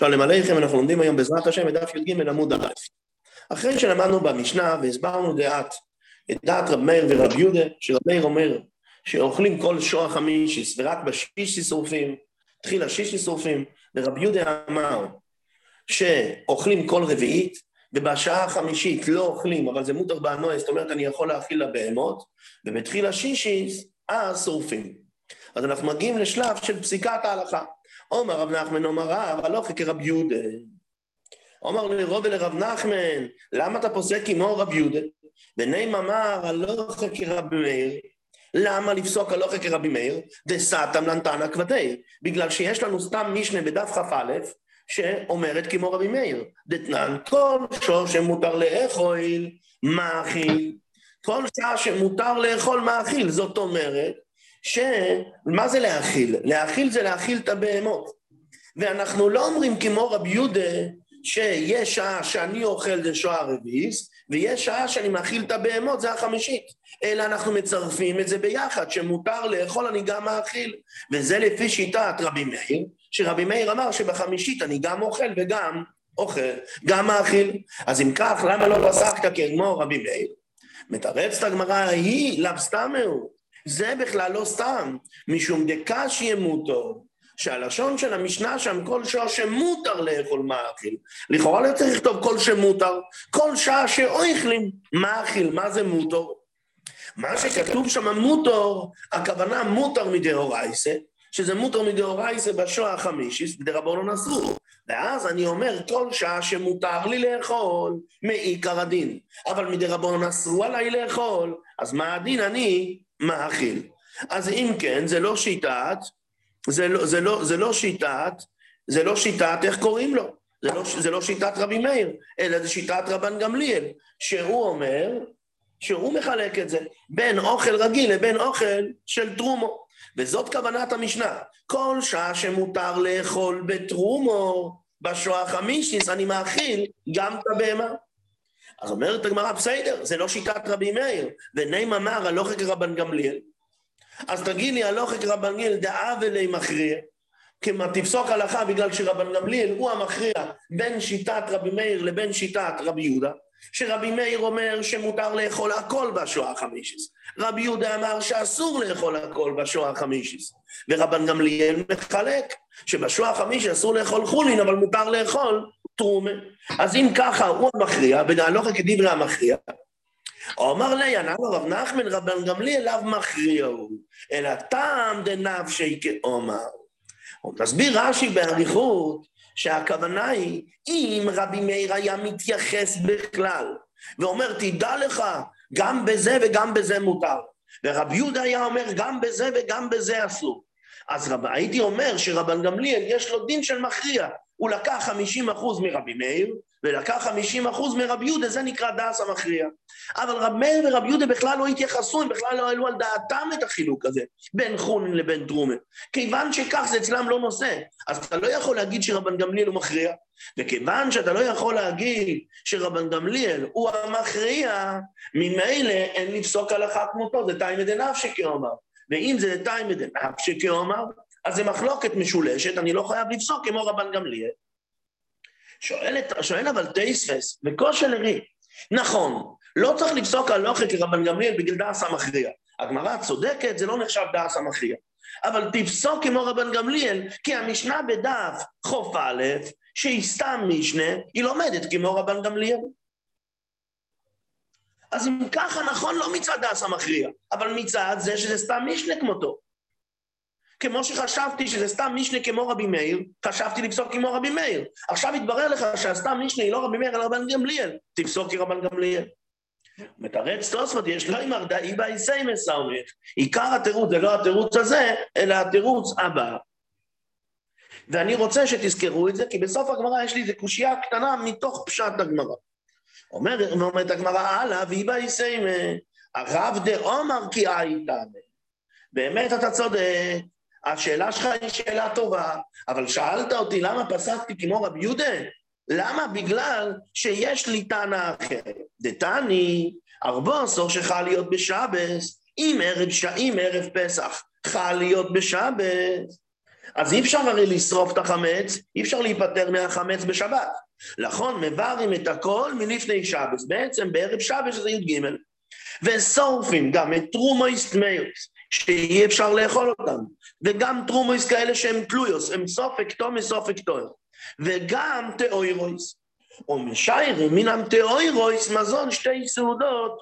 שלום עליכם, אנחנו לומדים היום בעזרת השם את דף י"ג עמוד א'. אחרי שלמדנו במשנה והסברנו דעת, את דעת רב מאיר ורב יהודה, שרב מאיר אומר שאוכלים כל שוח חמישיס ורק בשישי שורפים, תחילה שישי שורפים, ורב יהודה אמר שאוכלים כל רביעית, ובשעה החמישית לא אוכלים, אבל זה מותר באנועה, זאת אומרת אני יכול להאכיל לבהמות, ובתחילה שישיס, אז שורפים. אז אנחנו מגיעים לשלב של פסיקת ההלכה. עומר רב נחמן אומר רב, הלוך כרב יהודה. אומר לרוב ולרב נחמן, למה אתה פוסק כמו רב יהודה? ונעים אמר, הלוך כרב מאיר. למה לפסוק הלוך כרבי מאיר? דסתם לנתנא כבדי. בגלל שיש לנו סתם משנה בדף כ"א, שאומרת כמו רבי מאיר, דתנן כל שור שמותר לאכול, מאכיל. כל שעה שמותר לאכול מאכיל, זאת אומרת שמה זה להאכיל? להאכיל זה להאכיל את הבהמות. ואנחנו לא אומרים כמו רבי יהודה, שיש שעה שאני אוכל זה שואה רביעיס, ויש שעה שאני מאכיל את הבהמות, זה החמישית. אלא אנחנו מצרפים את זה ביחד, שמותר לאכול אני גם מאכיל. וזה לפי שיטת רבי מאיר, שרבי מאיר אמר שבחמישית אני גם אוכל וגם אוכל, גם מאכיל. אז אם כך, למה לא פסקת כמו רבי מאיר? מתרצת הגמרא, היא לאו הוא. זה בכלל לא סתם, משום דקש ימותו, שהלשון של המשנה שם, כל שעה שמותר לאכול מאכיל. לכאורה לא צריך לכתוב כל שמותר, כל שעה שאוכלים מאכיל, מה זה מותר? מה שכתוב שם מותר, הכוונה מותר מדאורייסה, שזה מותר מדאורייסה בשואה החמישיס, דרבנון אסור. ואז אני אומר, כל שעה שמותר לי לאכול, מעיקר הדין. אבל מדרבנון אסרו עליי לאכול, אז מה הדין? אני מאכיל. אז אם כן, זה לא שיטת, זה לא, זה לא, זה לא שיטת, זה לא שיטת, איך קוראים לו? זה לא, זה לא שיטת רבי מאיר, אלא זה שיטת רבן גמליאל, שהוא אומר, שהוא מחלק את זה בין אוכל רגיל לבין אוכל של טרומו. וזאת כוונת המשנה. כל שעה שמותר לאכול בתרומו, בשואה חמישיס, אני מאכיל גם את הבהמה. אז אומרת הגמרא, בסדר, זה לא שיטת רבי מאיר. ונעים אמר, הלוך כרבן גמליאל. אז תגיד לי, הלוך כרבן גמליאל דאה ולי מכריע. כמה תפסוק הלכה בגלל שרבן גמליאל הוא המכריע בין שיטת רבי מאיר לבין שיטת רבי יהודה. שרבי מאיר אומר שמותר לאכול הכל בשואה החמישיס. רבי יהודה אמר שאסור לאכול הכל בשואה החמישיס. ורבן גמליאל מחלק שבשואה החמישיס אסור לאכול חולין, אבל מותר לאכול תרומה. אז אם ככה הוא המכריע, ונהלוך כדברי המכריע, אומר לי, ענה רב נחמן רבן גמליאל לאו מכריע הוא, אלא טעם דנפשי כאומר. מסביר רש"י באריכות שהכוונה היא, אם רבי מאיר היה מתייחס בכלל, ואומר, תדע לך, גם בזה וגם בזה מותר. ורבי יהודה היה אומר, גם בזה וגם בזה אסור. אז רב, הייתי אומר שרבן גמליאל יש לו דין של מכריע. הוא לקח 50% מרבי מאיר, ולקח 50% מרבי יהודה, זה נקרא דאס המכריע. אבל רב מאיר ורב יהודה בכלל לא התייחסו, הם בכלל לא העלו על דעתם את החילוק הזה, בין חונין לבין תרומה. כיוון שכך זה אצלם לא נושא, אז אתה לא יכול להגיד שרבן גמליאל הוא מכריע, וכיוון שאתה לא יכול להגיד שרבן גמליאל הוא המכריע, ממילא אין לפסוק הלכה כמותו, זה תאי דנפשי כאומר. ואם זה תאי דנפשי כאומר, אז זה מחלוקת משולשת, אני לא חייב לפסוק כמו רבן גמליאל. שואל, שואל אבל טייספס, וכושר לרי, נכון, לא צריך לפסוק הלוכה כרבן גמליאל בגלל דעס המכריע. הגמרא צודקת, זה לא נחשב דעס המכריע. אבל תפסוק כמו רבן גמליאל, כי המשנה בדף חוף א', שהיא סתם משנה, היא לומדת כמו רבן גמליאל. אז אם ככה, נכון, לא מצד דעס המכריע, אבל מצד זה שזה סתם משנה כמותו. כמו שחשבתי שזה סתם משנה כמו רבי מאיר, חשבתי לפסוק כמו רבי מאיר. עכשיו התברר לך שהסתם משנה היא לא רבי מאיר, אלא רבן גמליאל. תפסוק כרבן גמליאל. מתרץ תוספות, יש לו עם ארדאי באיסי מסאומך. עיקר התירוץ זה לא התירוץ הזה, אלא התירוץ הבא. ואני רוצה שתזכרו את זה, כי בסוף הגמרא יש לי איזו קושייה קטנה מתוך פשט הגמרא. אומר, אומרת הגמרא הלאה, והיא באיסי הרב דעומר כי הייתה. באמת אתה צודק, השאלה שלך היא שאלה טובה, אבל שאלת אותי למה פסקתי כמו רבי יהודה? למה? בגלל שיש לי טענה אחרת. דתני, ארבוסו שחל להיות בשבס, אם ערב, ש... אם ערב פסח חל להיות בשבס, אז אי אפשר הרי לשרוף את החמץ, אי אפשר להיפטר מהחמץ בשבת. נכון, מבערים את הכל מלפני שבת, בעצם בערב שבת זה י"ג. ושורפים גם את תרומות טמאות, שאי אפשר לאכול אותם, וגם תרומות כאלה שהם תלויות, הם ספק טמא ספק טהור, וגם טהורות. ומשיירים מן הטהורות מזון שתי סעודות,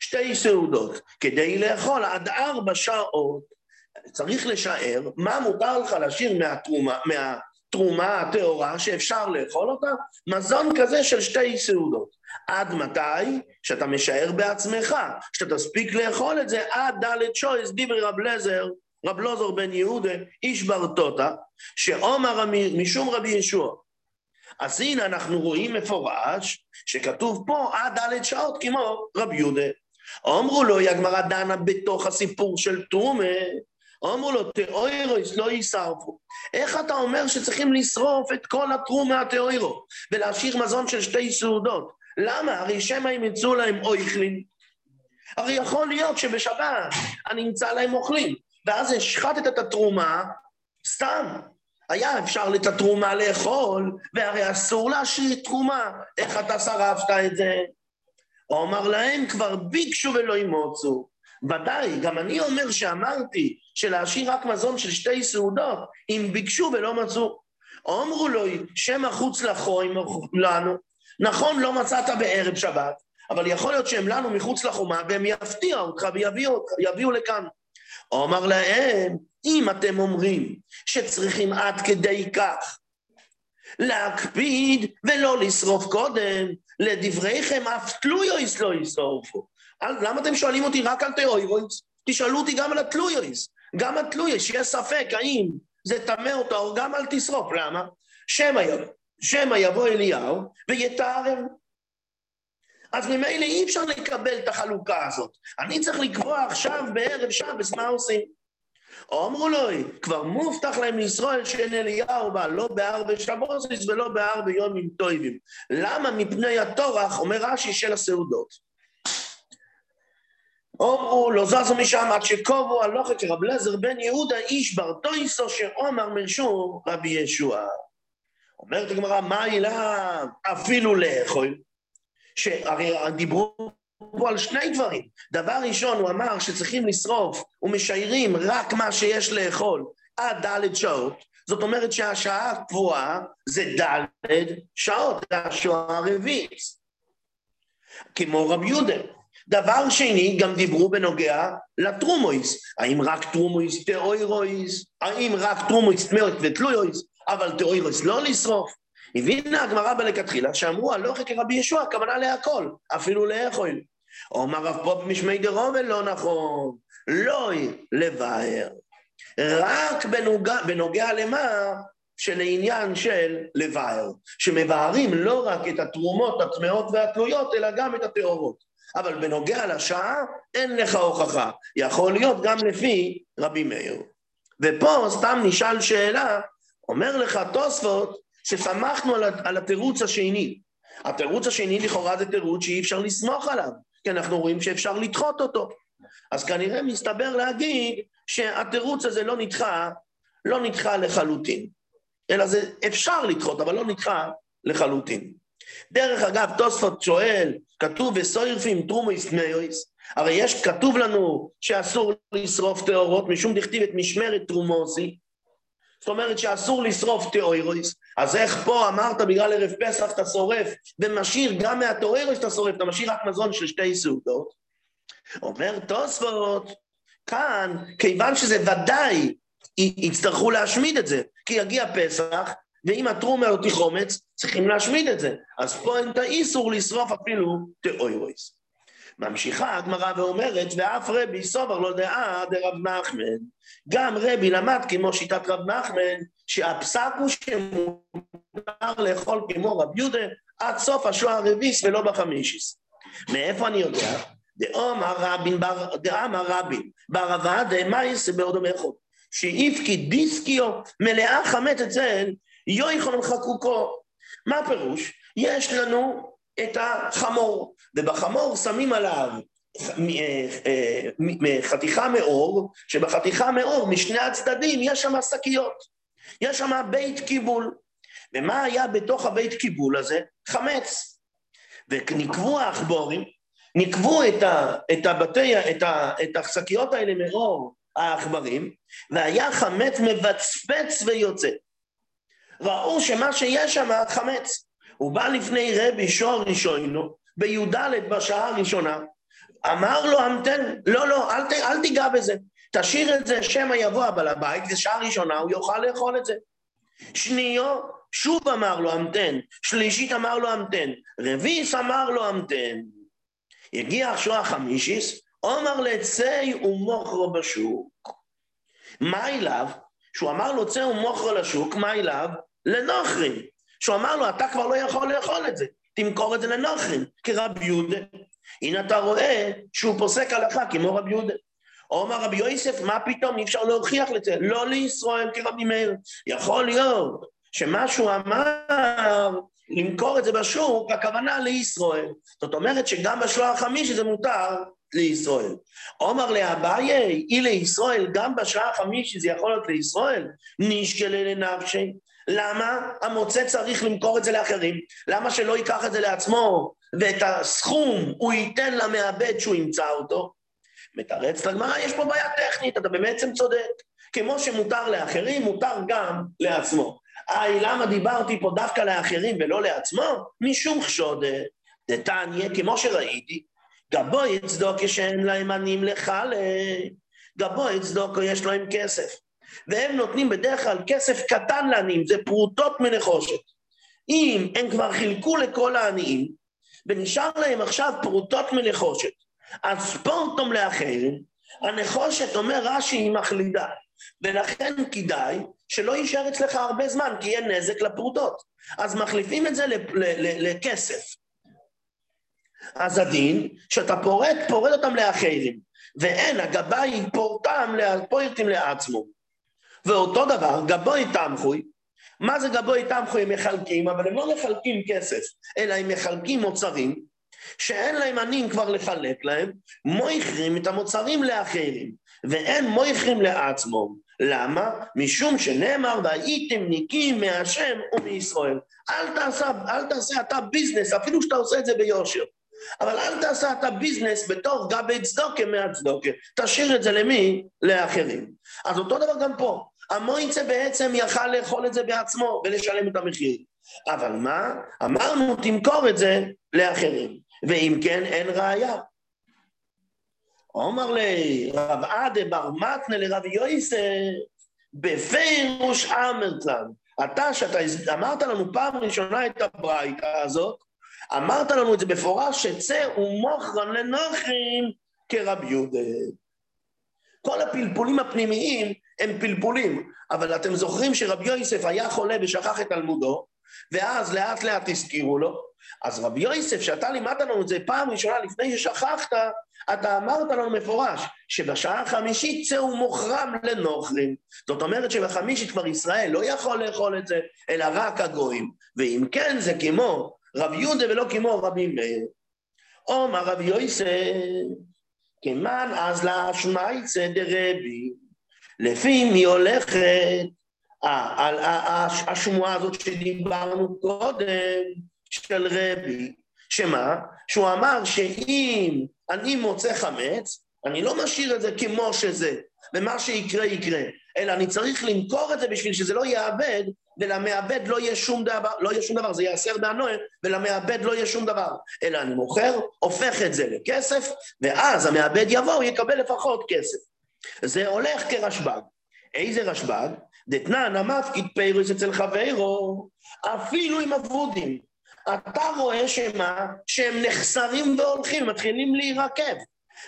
שתי סעודות, כדי לאכול עד ארבע שעות. צריך לשער מה מותר לך להשאיר מהתרומה, מהתרומה הטהורה שאפשר לאכול אותה, מזון כזה של שתי סעודות. עד מתי? שאתה משער בעצמך, שאתה תספיק לאכול את זה עד ד' שויס דיברי רב לזר, רב לוזור בן יהודה, איש ברטוטה, שעומר משום רבי ישוע. אז הנה אנחנו רואים מפורש שכתוב פה עד ד' שעות כמו רבי יהודה. אמרו לו, היא הגמרא דנה בתוך הסיפור של תרומה, אמרו לו, תאוירויס לא יישרפו. איך אתה אומר שצריכים לשרוף את כל התרומה התאוירו ולהשאיר מזון של שתי סעודות? למה? הרי שמא אם ימצאו להם אויכלין. הרי יכול להיות שבשבת אני אמצא להם אוכלים, ואז השחטת את התרומה סתם. היה אפשר את התרומה לאכול, והרי אסור להשאיר תרומה. איך אתה שרפת את זה? הוא אמר להם, כבר ביקשו ולא ימוצו. ודאי, גם אני אומר שאמרתי שלהשאיר רק מזון של שתי סעודות, אם ביקשו ולא מצאו. אמרו לו, שמא חוץ לחוים לנו. נכון, לא מצאת בערב שבת, אבל יכול להיות שהם לנו מחוץ לחומה והם יפתיעו אותך ויביאו לכאן. הוא אמר להם, אם אתם אומרים שצריכים עד כדי כך להקפיד ולא לשרוף קודם, לדבריכם אף תלויויס לא ישרופו. למה אתם שואלים אותי רק על תאוירויס? תשאלו אותי גם על התלויויס. גם התלויויס, שיש ספק האם זה טמא או גם אל תשרוף. למה? שמא יבוא, שמא יבוא אליהו ויתארם. אז ממילא אי אפשר לקבל את החלוקה הזאת. אני צריך לקבוע עכשיו בערב שבס מה עושים. אמרו לו, כבר מובטח להם לישראל שאין אליהו בא, לא בהר בשבוסיס ולא בהר ביומים טויבים. למה? מפני הטורח, אומר רש"י, של הסעודות. אמרו, לא זזו משם עד שקובו הלוכת רב לזר בן יהודה איש בר טויסו שאומר מרשו רבי ישוע. אומרת הגמרא, מה העילה אפילו לאכול? שהרי דיברו פה על שני דברים. דבר ראשון, הוא אמר שצריכים לשרוף ומשיירים רק מה שיש לאכול עד ד' שעות. זאת אומרת שהשעה הקבועה זה ד' שעות, זה השעה הרביעית. כמו רב יהודה. דבר שני, גם דיברו בנוגע לתרומות. האם רק תרומות טהורות? האם רק תרומות טמאות ותלויות, אבל טהורות לא לשרוף? הבינה הגמרא בלכתחילה שאמרו הלכה כרבי ישוע, הכוונה להכל, אפילו לאכול. אומר רב פה במשמי דרובל לא נכון, לא לבאר. רק בנוגע, בנוגע למה? שלעניין של לבאר, שמבארים לא רק את התרומות הטמאות והתלויות, אלא גם את הטהורות. אבל בנוגע לשעה, אין לך הוכחה. יכול להיות גם לפי רבי מאיר. ופה סתם נשאל שאלה, אומר לך תוספות, שסמכנו על, על התירוץ השני. התירוץ השני לכאורה זה תירוץ שאי אפשר לסמוך עליו, כי אנחנו רואים שאפשר לדחות אותו. אז כנראה מסתבר להגיד שהתירוץ הזה לא נדחה, לא נדחה לחלוטין. אלא זה אפשר לדחות, אבל לא נדחה לחלוטין. דרך אגב, תוספות שואל, כתוב ושורפים תרומות טמאות, הרי יש, כתוב לנו שאסור לשרוף טהורות, משום דכתיב את משמרת תרומותי, זאת אומרת שאסור לשרוף טהורות, אז איך פה אמרת בגלל ערב פסח אתה שורף, ומשאיר גם מהטהורויס אתה שורף, אתה משאיר רק מזון של שתי סעודות? אומר תוספות, כאן, כיוון שזה ודאי יצטרכו להשמיד את זה, כי יגיע פסח, ואם הטרומה או תיחומץ, צריכים להשמיד את זה. אז פה אין את האיסור לשרוף אפילו תאוירויס. ממשיכה הגמרא ואומרת, ואף רבי סובר לא דעה דרב נחמן. גם רבי למד כמו שיטת רב נחמן, שהפסק הוא שמותר לאכול כמו רב יהודה עד סוף השואה הרביס ולא בחמישיס. מאיפה אני יודע? דאמר רבין, דאמר רבין, בערבה דמייס באודומכו, שאיפקי דיסקיו מלאה חמץ אצל יויכון חקוקו. מה הפירוש? יש לנו את החמור, ובחמור שמים עליו אה, אה, חתיכה מאור, שבחתיכה מאור משני הצדדים יש שם שקיות. יש שם בית קיבול. ומה היה בתוך הבית קיבול הזה? חמץ. ונקבו העכבורים, נקבו את, ה, את, הבתי, את, ה, את השקיות האלה מאור העכברים, והיה חמץ מבצפץ ויוצא. ראו שמה שיש שם חמץ. הוא בא לפני רבי שור ראשונו, בי"ד בשעה הראשונה, אמר לו המתן, לא, לא, אל, ת, אל תיגע בזה, תשאיר את זה, שמא יבוא הבעל הבית, זה שעה ראשונה, הוא יוכל לאכול את זה. שניו, שוב אמר לו המתן, שלישית אמר לו המתן, רביעיס אמר לו המתן. הגיע עכשיו החמישיס, עומר לצי ומוכרו בשוק. מה אליו? שהוא אמר לו צא ומוכרו לשוק, מה אליו? לנוכרים. שהוא אמר לו, אתה כבר לא יכול לאכול את זה, תמכור את זה לנוכרים, כרב יהודה. הנה אתה רואה שהוא פוסק הלכה כמו רב יהודה. אומר רבי יוסף, מה פתאום, אי אפשר להוכיח לזה, לא לישראל כרבי מאיר. יכול להיות שמה שהוא אמר, למכור את זה בשוק, הכוונה לישראל. זאת אומרת שגם בשלוח החמישי זה מותר לישראל. עומר לאביי, אי לישראל, גם בשעה החמישי זה יכול להיות לישראל, נשקלה לנפשי. למה המוצא צריך למכור את זה לאחרים? למה שלא ייקח את זה לעצמו, ואת הסכום הוא ייתן למעבד שהוא ימצא אותו? מתרץ לגמרא, יש פה בעיה טכנית, אתה בעצם צודק. כמו שמותר לאחרים, מותר גם לעצמו. היי, למה דיברתי פה דווקא לאחרים ולא לעצמו? משום חשוד דתניא, כמו שראיתי, גבוי צדוקה שאין להם עניים לחלה, גבוי צדוקה יש להם כסף. והם נותנים בדרך כלל כסף קטן לעניים, זה פרוטות מנחושת. אם הם כבר חילקו לכל העניים, ונשאר להם עכשיו פרוטות מנחושת, אז פורטום לאחרים, הנחושת, אומר רש"י, היא מחלידה. ולכן כדאי שלא יישאר אצלך הרבה זמן, כי יהיה נזק לפרוטות. אז מחליפים את זה לכסף. אז הדין, שאתה פורט, פורט אותם לאחרים, ואין, הגבאי פורטם, פורטים לעצמו. ואותו דבר, גבוי תמחוי, מה זה גבוי תמחוי? הם מחלקים, אבל הם לא מחלקים כסף, אלא הם מחלקים מוצרים שאין להם עניים כבר לחלק להם, מויכרים את המוצרים לאחרים, ואין מויכרים לעצמם. למה? משום שנאמר, והייתם ניקים מהשם ומישראל. אל תעשה, אל תעשה אתה ביזנס, אפילו שאתה עושה את זה ביושר. אבל אל תעשה אתה ביזנס בתור גבי צדוקה מהצדוקה. תשאיר את זה למי? לאחרים. אז אותו דבר גם פה. המויצה בעצם יכל לאכול את זה בעצמו ולשלם את המחיר. אבל מה? אמרנו, תמכור את זה לאחרים. ואם כן, אין ראייה. אומר לי, רב עדה בר מתנה לרב יויסף, בפירוש אמרתלן. אתה, שאתה אמרת לנו פעם ראשונה את הברייתא הזאת, אמרת לנו את זה בפורש, שצא ומוכרן לנוחים כרב יהודה. כל הפלפולים הפנימיים הם פלפולים, אבל אתם זוכרים שרבי יוסף היה חולה ושכח את תלמודו, ואז לאט לאט הזכירו לו, אז רבי יוסף, שאתה לימדת לנו את זה פעם ראשונה לפני ששכחת, אתה אמרת לנו מפורש, שבשעה החמישית צאו מוחרם לנוכרים. זאת אומרת שבחמישית כבר ישראל לא יכול לאכול את זה, אלא רק הגויים. ואם כן, זה כמו רב יהודה ולא כמו רבי מאיר. אומר רבי יוסף, כמן אז להשמייצא דרבי, לפי מי הולכת? על השמועה הזאת שדיברנו קודם, של רבי, שמה? שהוא אמר שאם אני מוצא חמץ, אני לא משאיר את זה כמו שזה, ומה שיקרה יקרה, אלא אני צריך למכור את זה בשביל שזה לא יאבד, ולמעבד לא יהיה שום דבר, לא יהיה שום דבר, זה ייאסר בהנועה, ולמעבד לא יהיה שום דבר. אלא אני מוכר, הופך את זה לכסף, ואז המעבד יבוא, הוא יקבל לפחות כסף. זה הולך כרשב"ג. איזה רשב"ג? דתנן המפקיד פיירוס אצל חברו, אפילו עם אבודים. אתה רואה שמה? שהם נחסרים והולכים, מתחילים להירקב.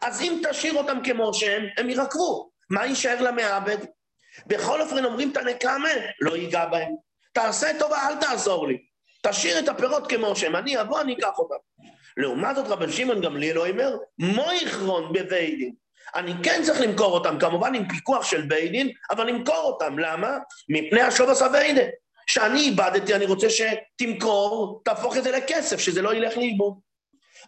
אז אם תשאיר אותם כמו שהם, הם יירקבו. מה יישאר למעבד? בכל אופן אומרים את הנקמה, לא ייגע בהם. תעשה טובה, אל תעזור לי. תשאיר את הפירות כמו שהם, אני אבוא, אני אקח אותם. לעומת זאת רבן שמעון גמליאל אומר, מויכרון בבית דין. אני כן צריך למכור אותם, כמובן עם פיקוח של בית דין, אבל למכור אותם. למה? מפני השובס אביידה. שאני איבדתי, אני רוצה שתמכור, תהפוך את זה לכסף, שזה לא ילך לאיבוד.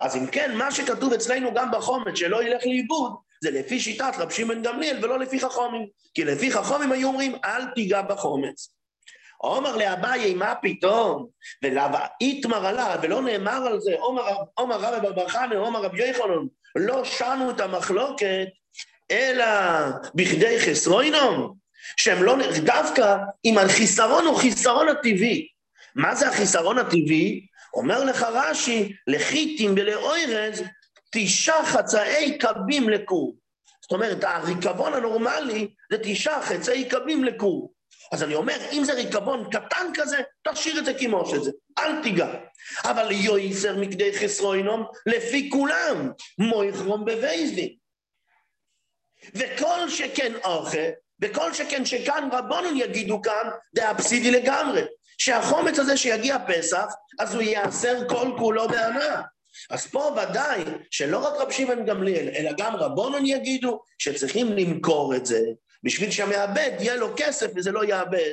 אז אם כן, מה שכתוב אצלנו גם בחומץ, שלא ילך לאיבוד, זה לפי שיטת רב שמעון גמליאל ולא לפי חכומים. כי לפי חכומים היו אומרים, אל תיגע בחומץ. עומר לאביי, מה פתאום? ולאו איתמר עלה, ולא נאמר על זה, עומר רבי בר חנא, עומר רבי יחנון, לא שנו את המחלוקת, אלא בכדי חסרוינום, שהם לא, דווקא אם החיסרון הוא חיסרון הטבעי. מה זה החיסרון הטבעי? אומר לך רש"י, לחיטים ולאוירז, תשעה חצאי קבים לקור. זאת אומרת, הריקבון הנורמלי זה תשעה חצאי קבים לקור. אז אני אומר, אם זה ריקבון קטן כזה, תשאיר את זה כמו שזה, אל תיגע. אבל יויסר מכדי חסרוינום, לפי כולם, מויכרום בבייזדין. וכל שכן אוכל, וכל שכן שכאן רבונון יגידו כאן, זה אבסידי לגמרי. שהחומץ הזה שיגיע פסח, אז הוא ייאסר כל כולו בהנאה. אז פה ודאי שלא רק רב שמעון גמליאל, אלא גם רבונון יגידו שצריכים למכור את זה, בשביל שהמעבד יהיה לו כסף וזה לא יאבד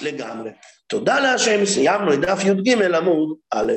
לגמרי. תודה להשם, סיימנו את דף י"ג עמוד א'.